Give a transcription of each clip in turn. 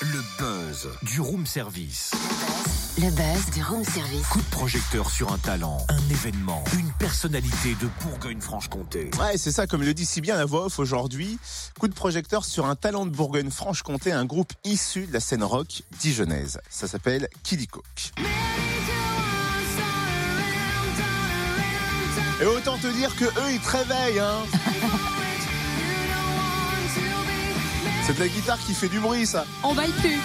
Le buzz du room service. Le buzz du room service. Coup de projecteur sur un talent, un événement, une personnalité de Bourgogne-Franche-Comté. Ouais, c'est ça, comme le dit si bien la voix off aujourd'hui. Coup de projecteur sur un talent de Bourgogne-Franche-Comté, un groupe issu de la scène rock dijonnaise. Ça s'appelle Kiddy Coke. Et autant te dire que eux, ils te réveillent, hein. C'est de la guitare qui fait du bruit, ça. On va y plus.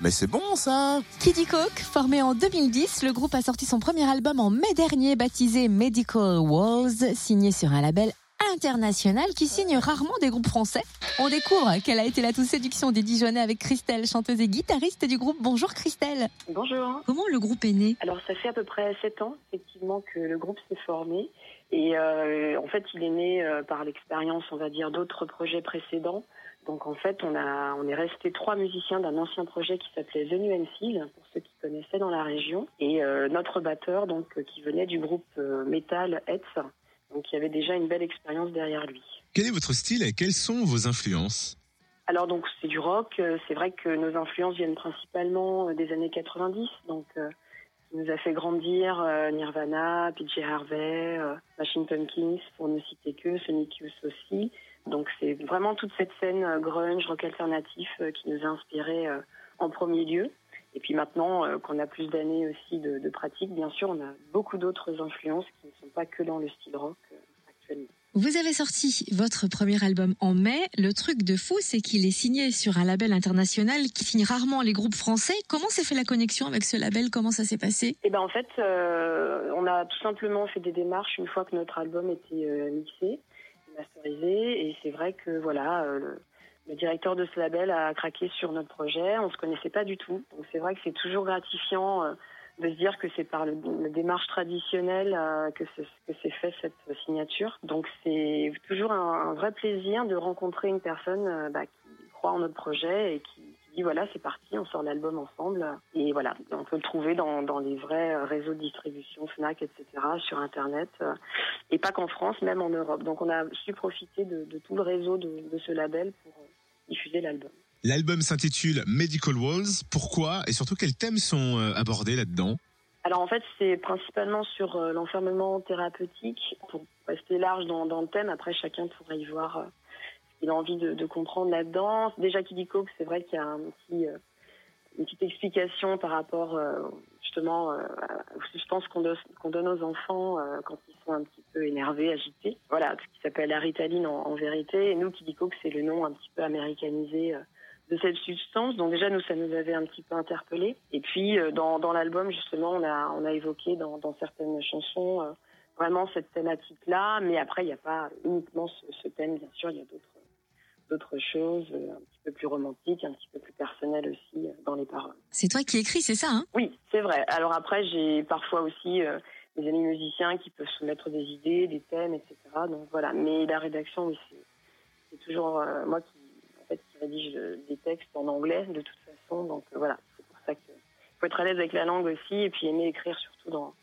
Mais c'est bon, ça. Kiddy Coke, formé en 2010, le groupe a sorti son premier album en mai dernier, baptisé Medical Walls, signé sur un label international qui signe rarement des groupes français. On découvre quelle a été la toute séduction des Dijonnais avec Christelle, chanteuse et guitariste du groupe. Bonjour Christelle. Bonjour. Comment le groupe est né? Alors ça fait à peu près sept ans effectivement que le groupe s'est formé et euh, en fait il est né euh, par l'expérience on va dire d'autres projets précédents. Donc en fait on a on est resté trois musiciens d'un ancien projet qui s'appelait The New Seal pour ceux qui connaissaient dans la région et euh, notre batteur donc euh, qui venait du groupe euh, metal Hetz donc il y avait déjà une belle expérience derrière lui. Quel est votre style et quelles sont vos influences? Alors donc c'est du rock. euh, C'est vrai que nos influences viennent principalement euh, des années 90, donc euh, nous a fait grandir euh, Nirvana, PJ Harvey, euh, Machine Pumpkins pour ne citer que, Sonic Youth aussi. Donc c'est vraiment toute cette scène grunge, rock alternatif qui nous a inspirés en premier lieu. Et puis maintenant qu'on a plus d'années aussi de, pratique, bien sûr, on a beaucoup d'autres influences qui ne sont pas que dans le style rock actuellement. Vous avez sorti votre premier album en mai. Le truc de fou, c'est qu'il est signé sur un label international qui signe rarement les groupes français. Comment s'est fait la connexion avec ce label? Comment ça s'est passé? Eh ben en fait, euh, on a tout simplement fait des démarches une fois que notre album était euh, mixé, masterisé, et c'est vrai que voilà, euh, le, le directeur de ce label a craqué sur notre projet. On se connaissait pas du tout, donc c'est vrai que c'est toujours gratifiant de se dire que c'est par le, la démarche traditionnelle euh, que c'est que c'est fait cette signature. Donc c'est toujours un, un vrai plaisir de rencontrer une personne euh, bah, qui croit en notre projet et qui, dit voilà c'est parti, on sort l'album ensemble. Et voilà, on peut le trouver dans, dans les vrais réseaux de distribution, Fnac, etc. sur Internet. euh, et pas qu'en France, même en Europe. Donc on a su profiter de, de tout le réseau de, de ce label pour diffuser l'album. L'album s'intitule Medical Walls. Pourquoi et surtout quels thèmes sont euh, abordés là-dedans? Alors en fait, c'est principalement sur euh, l'enfermement thérapeutique, pour rester large dans, le thème. Après, chacun pourra y voir euh, ce qu'il a envie de, comprendre là-dedans. Déjà, qui dit coke, c'est vrai qu'il y a une petite explication par rapport justement, je pense qu'on donne, aux enfants quand ils sont un petit peu énervés, agités. Voilà, ce qui s'appelle la ritaline en, en vérité. Et nous, qui dit coke, c'est le nom un petit peu américanisé. De cette substance. Donc déjà, nous, ça nous avait un petit peu interpellés. Et puis, euh, dans, dans l'album, justement, on a, on a évoqué dans, dans certaines chansons euh, vraiment cette thématique-là. Mais après, il n'y a pas uniquement ce, ce thème, bien sûr, il y a d'autres d'autres choses euh, un petit peu plus romantiques, un petit peu plus personnelles aussi dans les paroles. C'est toi qui écris, c'est ça hein? Oui, c'est vrai. Alors après, j'ai parfois aussi euh, des amis musiciens qui peuvent soumettre des idées, des thèmes, etc. Donc voilà. Mais la rédaction, oui, c'est toujours euh, moi qui rédige euh, des textes en anglais de toute façon. Donc euh, voilà, c'est pour ça que faut être à l'aise avec la langue aussi et puis aimer écrire surtout dans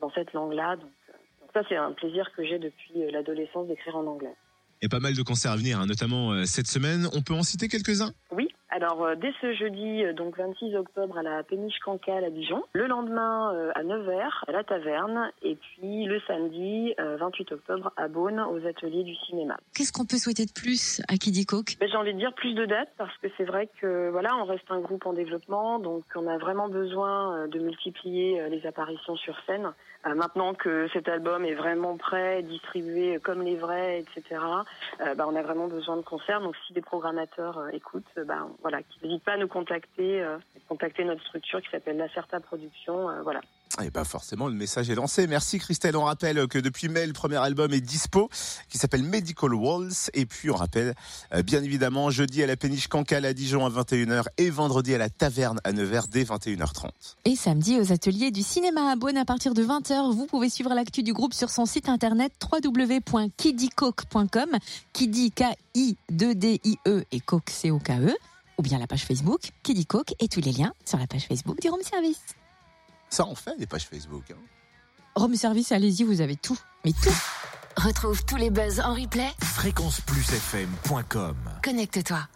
dans cette langue-là. Donc, euh, donc ça, c'est un plaisir que j'ai depuis l'adolescence d'écrire en anglais. Il y a pas mal de concerts à venir, hein, notamment cette semaine. On peut en citer quelques-uns? Oui, alors euh, dès ce jeudi, euh, donc 26 octobre à la Péniche Cancale à Dijon, le lendemain euh, à 9h à la Taverne, et puis le samedi euh, 28 octobre à Beaune aux ateliers du cinéma. Qu'est-ce qu'on peut souhaiter de plus à Kiddy Coke? Ben, J'ai envie de dire plus de dates parce que c'est vrai que voilà, on reste un groupe en développement, donc on a vraiment besoin de multiplier les apparitions sur scène. Maintenant que cet album est vraiment prêt, distribué comme les vrais, etc. ben, on a vraiment besoin de concerts. Donc si des programmateurs écoutent, ben voilà, qu'ils n'hésitent pas à nous contacter, euh, contacter notre structure qui s'appelle La Certa Production. euh, voilà. Et ben forcément, le message est lancé. Merci Christelle. On rappelle que depuis mai, le premier album est dispo, qui s'appelle Medical Walls. Et puis on rappelle, euh, bien évidemment, jeudi à la péniche Cancale à Dijon à 21h et vendredi à la Taverne à Nevers dès 21h30. Et samedi aux ateliers du cinéma à Beaune à partir de 20h, vous pouvez suivre l'actu du groupe sur son site internet www.kiddycoke.com, Kiddy K-I-2-D-I-E et Coke C-O-K-E, ou bien la page Facebook Kiddy Coke et tous les liens sur la page Facebook du Room Service. Ça en fait des pages Facebook. Hein. Room Service, allez-y, vous avez tout, mais tout. Retrouve tous les buzz en replay. Fréquenceplusfm.com Connecte-toi.